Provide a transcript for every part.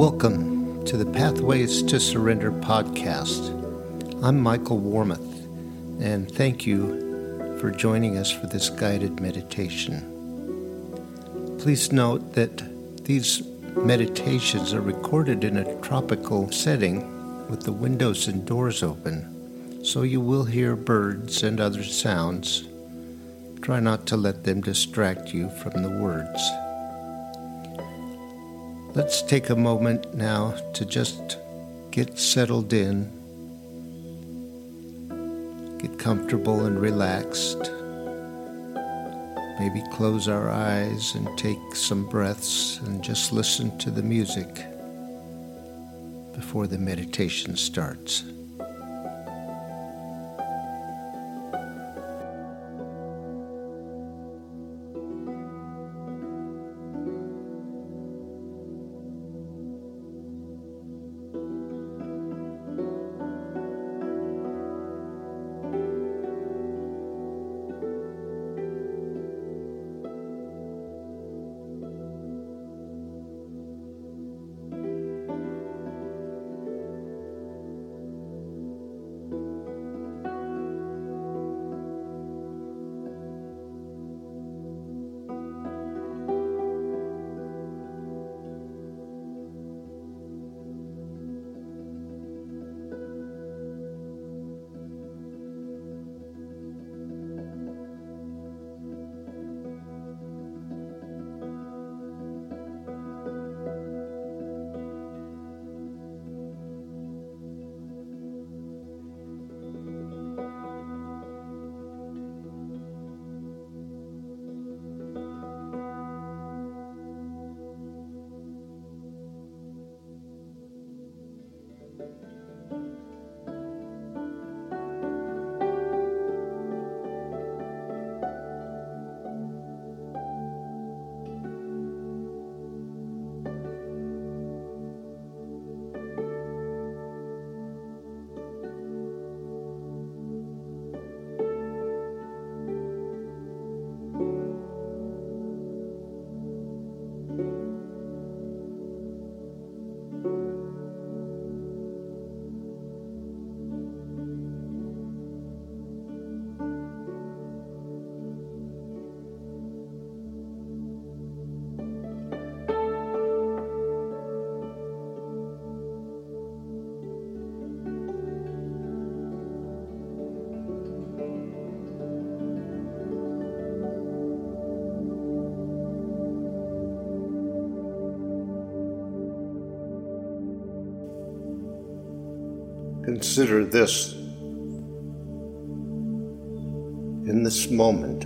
Welcome to the Pathways to Surrender podcast. I'm Michael Warmoth, and thank you for joining us for this guided meditation. Please note that these meditations are recorded in a tropical setting with the windows and doors open, so you will hear birds and other sounds. Try not to let them distract you from the words. Let's take a moment now to just get settled in, get comfortable and relaxed. Maybe close our eyes and take some breaths and just listen to the music before the meditation starts. Consider this. In this moment,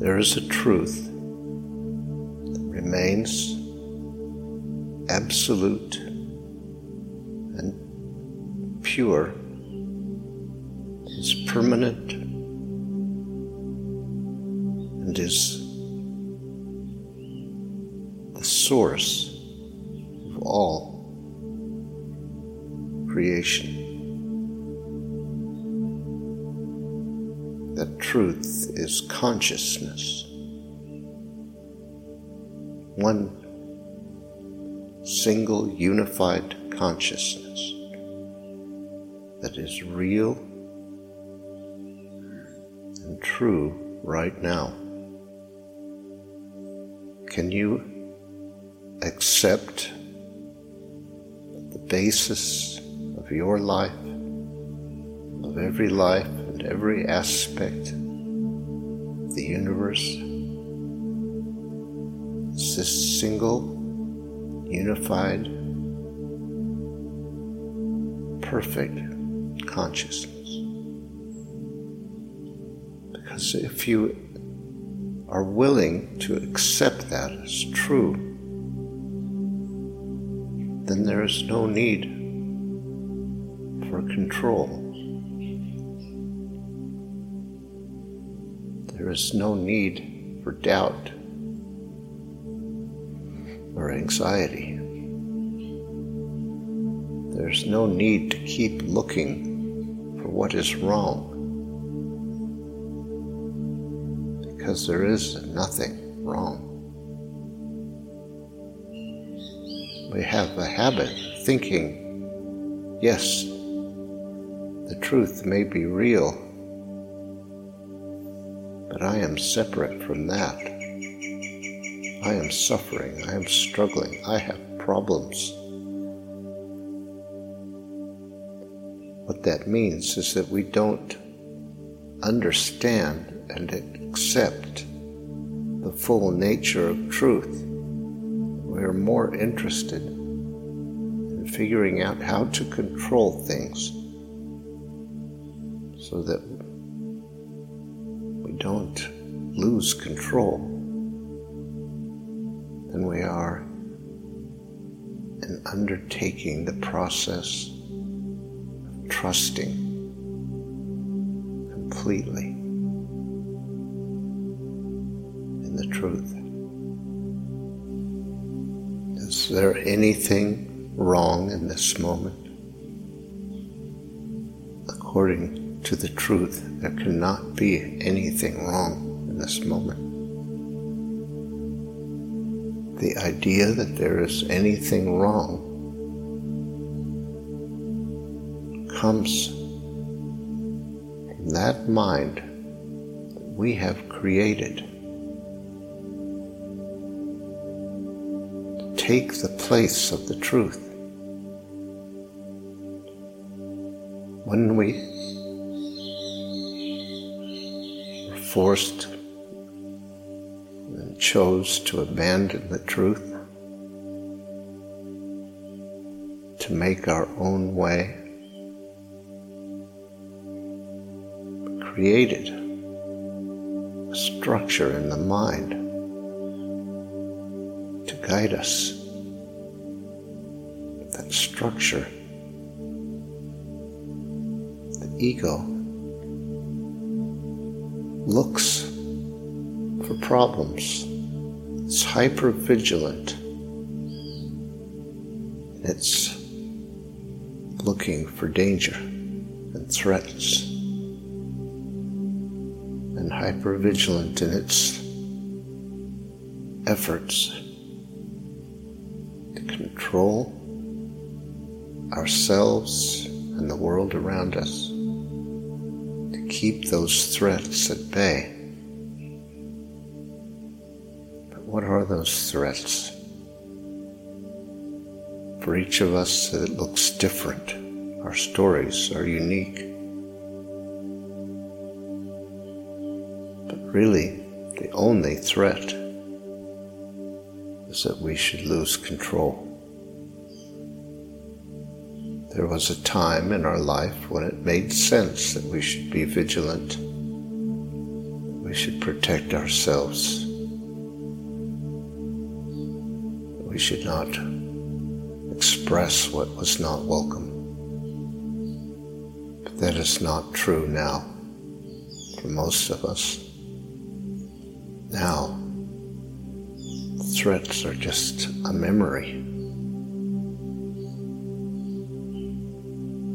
there is a truth that remains absolute and pure, is permanent, and is the source creation. That truth is consciousness. One single unified consciousness that is real and true right now. Can you accept the basis of your life, of every life and every aspect of the universe. It's this single, unified, perfect consciousness. Because if you are willing to accept that as true, then there is no need control. There is no need for doubt or anxiety. There's no need to keep looking for what is wrong because there is nothing wrong. we have a habit of thinking, yes, the truth may be real, but I am separate from that. I am suffering, I am struggling, I have problems. What that means is that we don't understand and accept the full nature of truth. We're more interested in figuring out how to control things so that we don't lose control than we are in undertaking the process of trusting completely in the truth. Is there anything wrong in this moment? According to the truth, there cannot be anything wrong in this moment. The idea that there is anything wrong comes from that mind that we have created take the place of the truth. When we forced and chose to abandon the truth, to make our own way, created a structure in the mind to guide us. That structure, the ego, looks for problems. It's hyper vigilant. It's looking for danger and threats. And hyper vigilant in its efforts to control ourselves and the world around us keep those threats at bay. But what are those threats? For each of us, it looks different. Our stories are unique. But really, the only threat is that we should lose control. There was a time in our life when it made sense that we should be vigilant. We should protect ourselves. We should not express what was not welcome. But that is not true now for most of us. Now, threats are just a memory.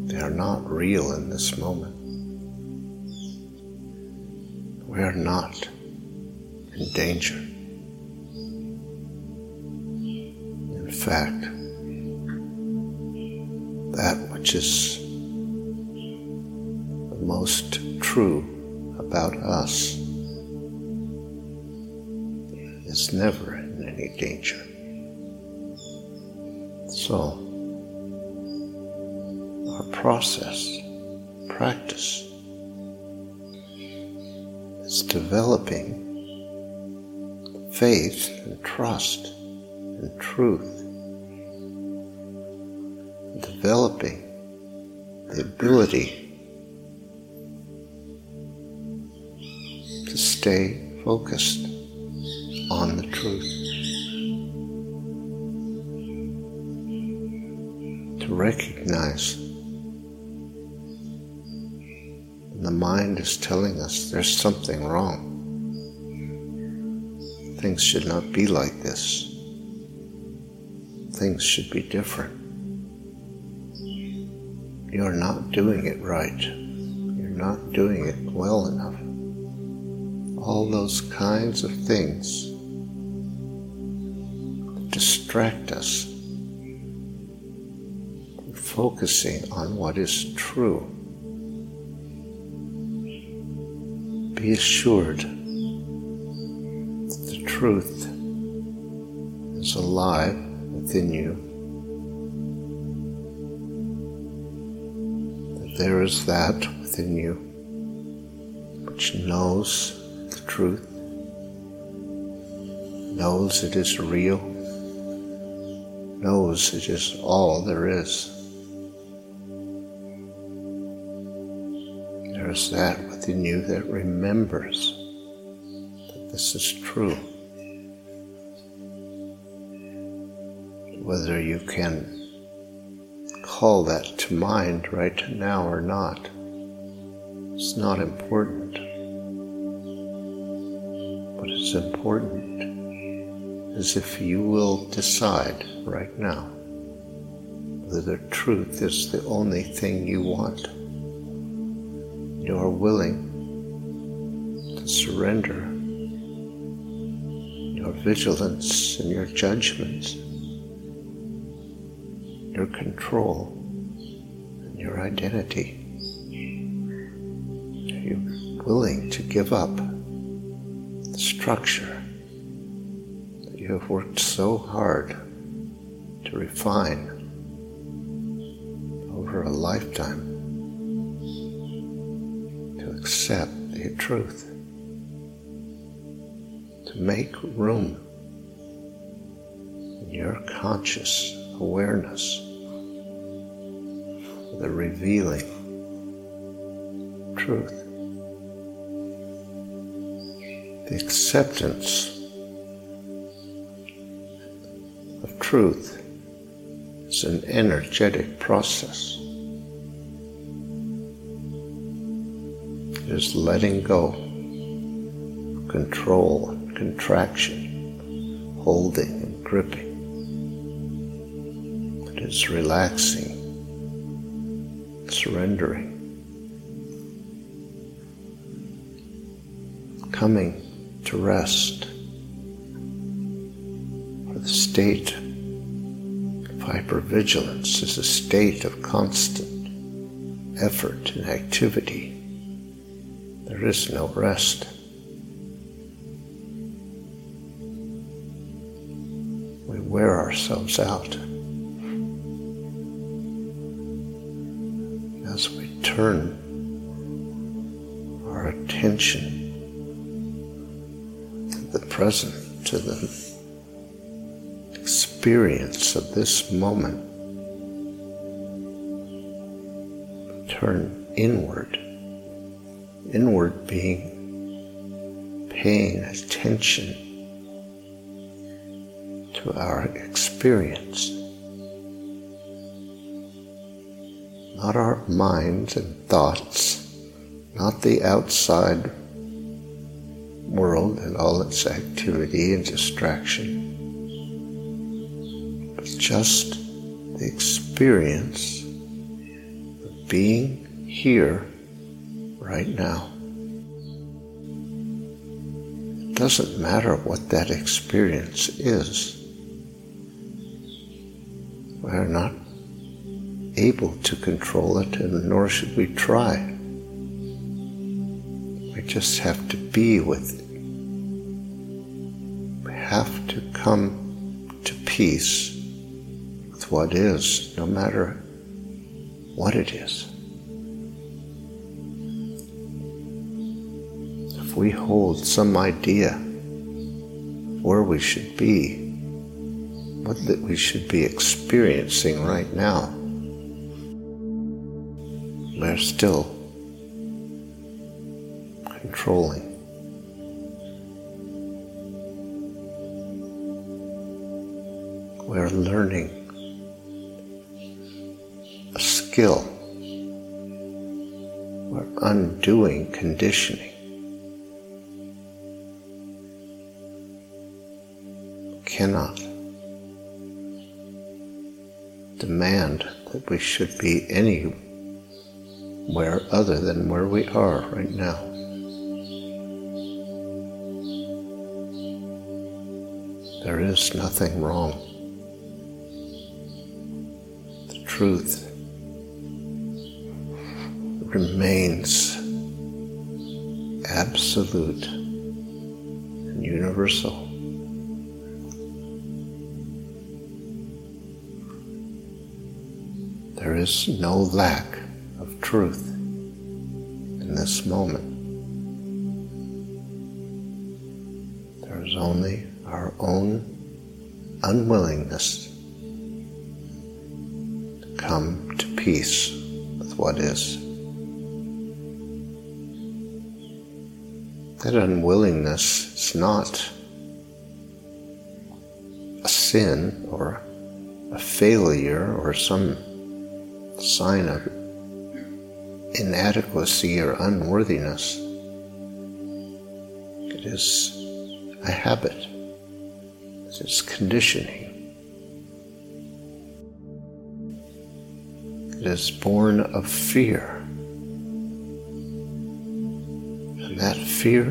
They are not real in this moment. We are not in danger. In fact, that which is the most true about us is never in any danger. So, process, practice. It's developing faith and trust and truth. Developing the ability to stay focused on the truth. To recognize mind is telling us there's something wrong. Things should not be like this. Things should be different. You're not doing it right. You're not doing it well enough. All those kinds of things distract us focusing on what is true. Be assured that the truth is alive within you. That there is that within you which knows the truth, knows it is real, knows it is all there is. There is that within you that remembers that this is true. Whether you can call that to mind right now or not, it's not important. What is important is if you will decide right now whether truth is the only thing you want. You are willing to surrender your vigilance and your judgments, your control, and your identity. Are you willing to give up the structure that you have worked so hard to refine over a lifetime accept the truth, to make room in your conscious awareness for the revealing truth, the acceptance of truth is an energetic process. Is letting go, control, and contraction, holding and gripping. It is relaxing, surrendering, coming to rest for the state of Hypervigilance is a state of constant effort and activity. There is no rest. We wear ourselves out as we turn our attention to the present, to the experience of this moment turn inward. Inward being paying attention to our experience. Not our minds and thoughts, not the outside world and all its activity and distraction but just the experience of being here right now. It doesn't matter what that experience is. We are not able to control it, and nor should we try. We just have to be with it. We have to come to peace with what is, no matter what it is. We hold some idea where we should be, what that we should be experiencing right now, we're still controlling. We're learning a skill. We're undoing conditioning. Cannot demand that we should be anywhere other than where we are right now. There is nothing wrong. The truth remains absolute and universal. Is no lack of truth in this moment. There is only our own unwillingness to come to peace with what is. That unwillingness is not a sin or a failure or some sign of inadequacy or unworthiness. It is a habit. It is conditioning. It is born of fear. And that fear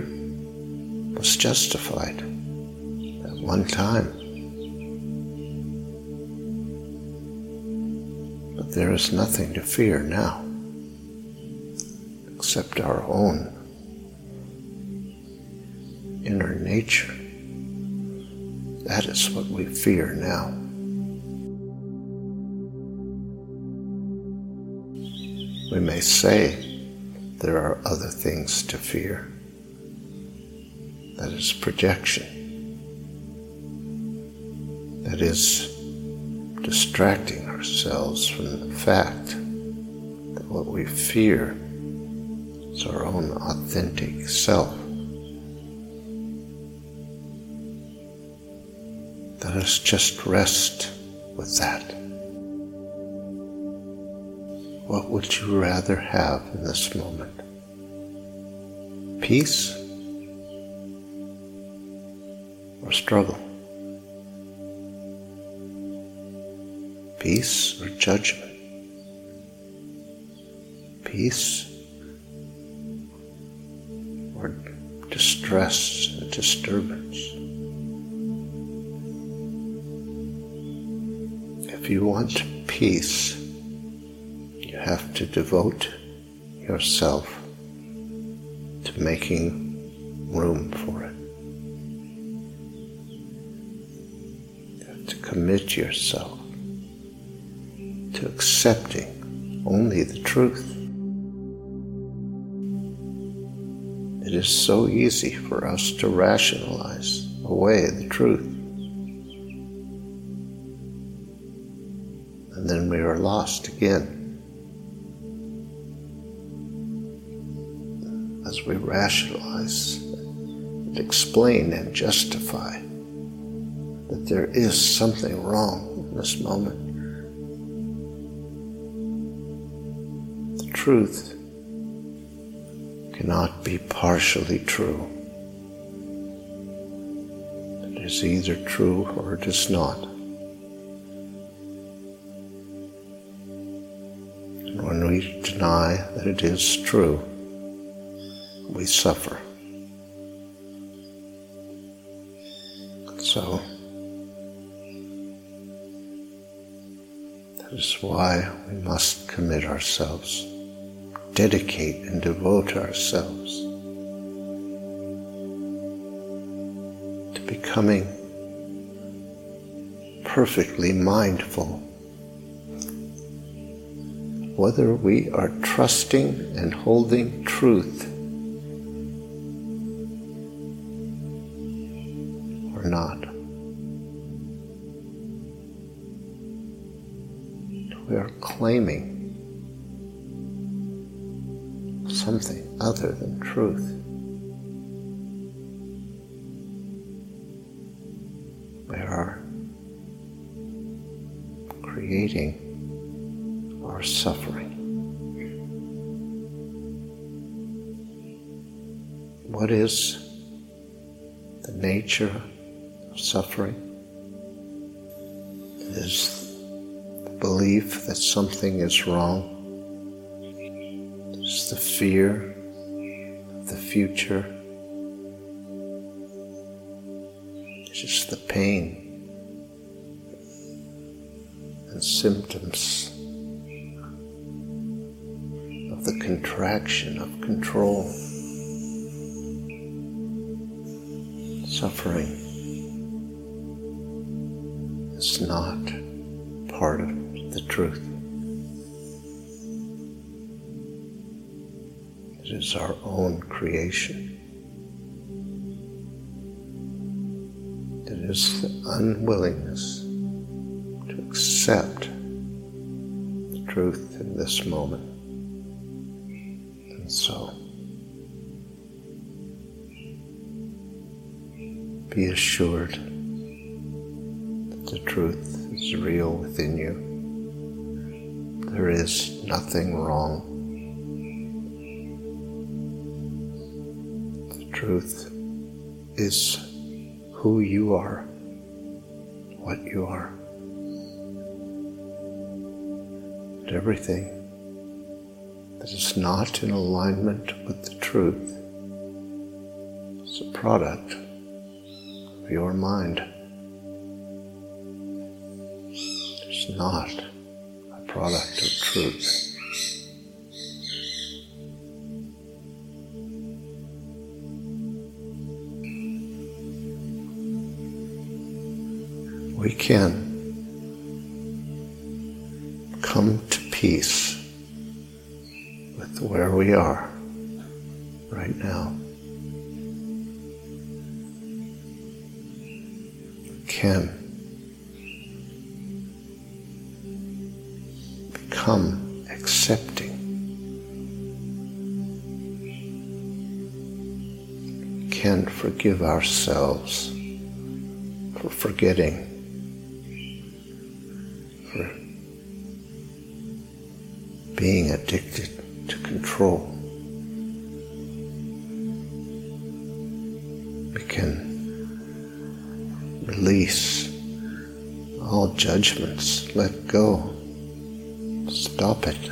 was justified at one time. There is nothing to fear now except our own inner nature. That is what we fear now. We may say there are other things to fear. That is projection. That is distracting ourselves from the fact that what we fear is our own authentic self. Let us just rest with that. What would you rather have in this moment? Peace or struggle? Peace or judgment, peace or distress and disturbance. If you want peace, you have to devote yourself to making room for it. You have to commit yourself to accepting only the truth. It is so easy for us to rationalize away the truth. And then we are lost again. As we rationalize and explain and justify that there is something wrong in this moment. Truth cannot be partially true. It is either true or it is not. And when we deny that it is true, we suffer. So, that is why we must commit ourselves dedicate and devote ourselves to becoming perfectly mindful whether we are trusting and holding truth the nature of suffering? Is the belief that something is wrong It's the fear of the future. It's just the pain and symptoms of the contraction of control, suffering is not part of the truth. It is our own creation. It is the unwillingness to accept the truth in this moment. And so, be assured that the truth is real within you. There is nothing wrong. The truth is who you are, what you are. And everything that is not in alignment with the truth is a product your mind. It's not a product of truth. we can come to peace with where we are right now. Can become accepting. We can forgive ourselves for forgetting for being addicted to control. We can release all judgments, let go, stop it.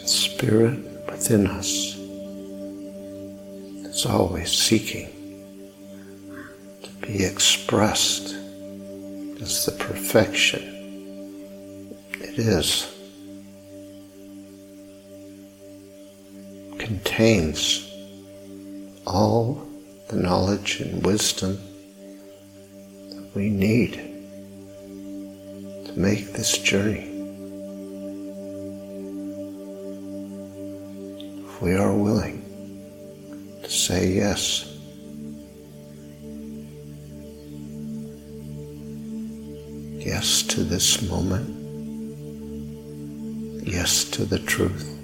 The spirit within us is always seeking to be expressed as the perfection it is. Contains all the knowledge and wisdom that we need to make this journey. If we are willing to say yes. Yes to this moment. Yes to the truth.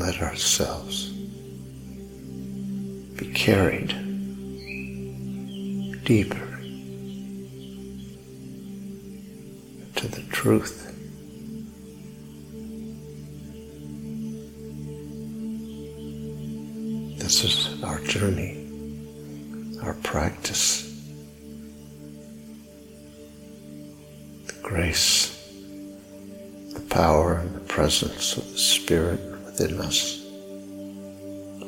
Let ourselves be carried deeper to the truth. This is our journey, our practice. The grace, the power, and the presence of the Spirit within us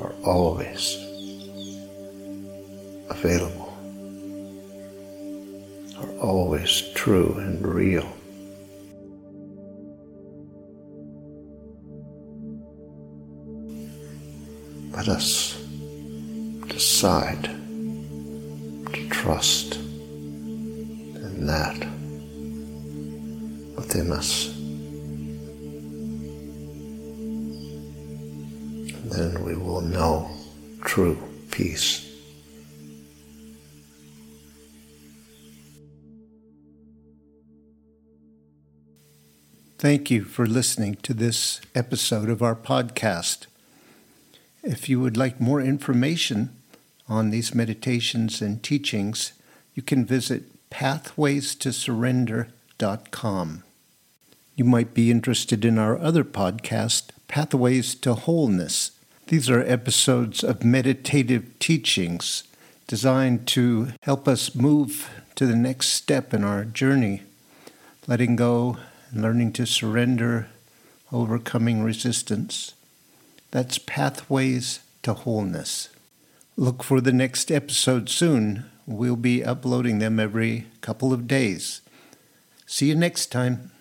are always available, are always true and real. Let us decide to trust in that within us. True peace. Thank you for listening to this episode of our podcast. If you would like more information on these meditations and teachings, you can visit pathwaystosurrender.com. You might be interested in our other podcast, Pathways to Wholeness. These are episodes of meditative teachings designed to help us move to the next step in our journey, letting go and learning to surrender, overcoming resistance. That's Pathways to Wholeness. Look for the next episode soon. We'll be uploading them every couple of days. See you next time.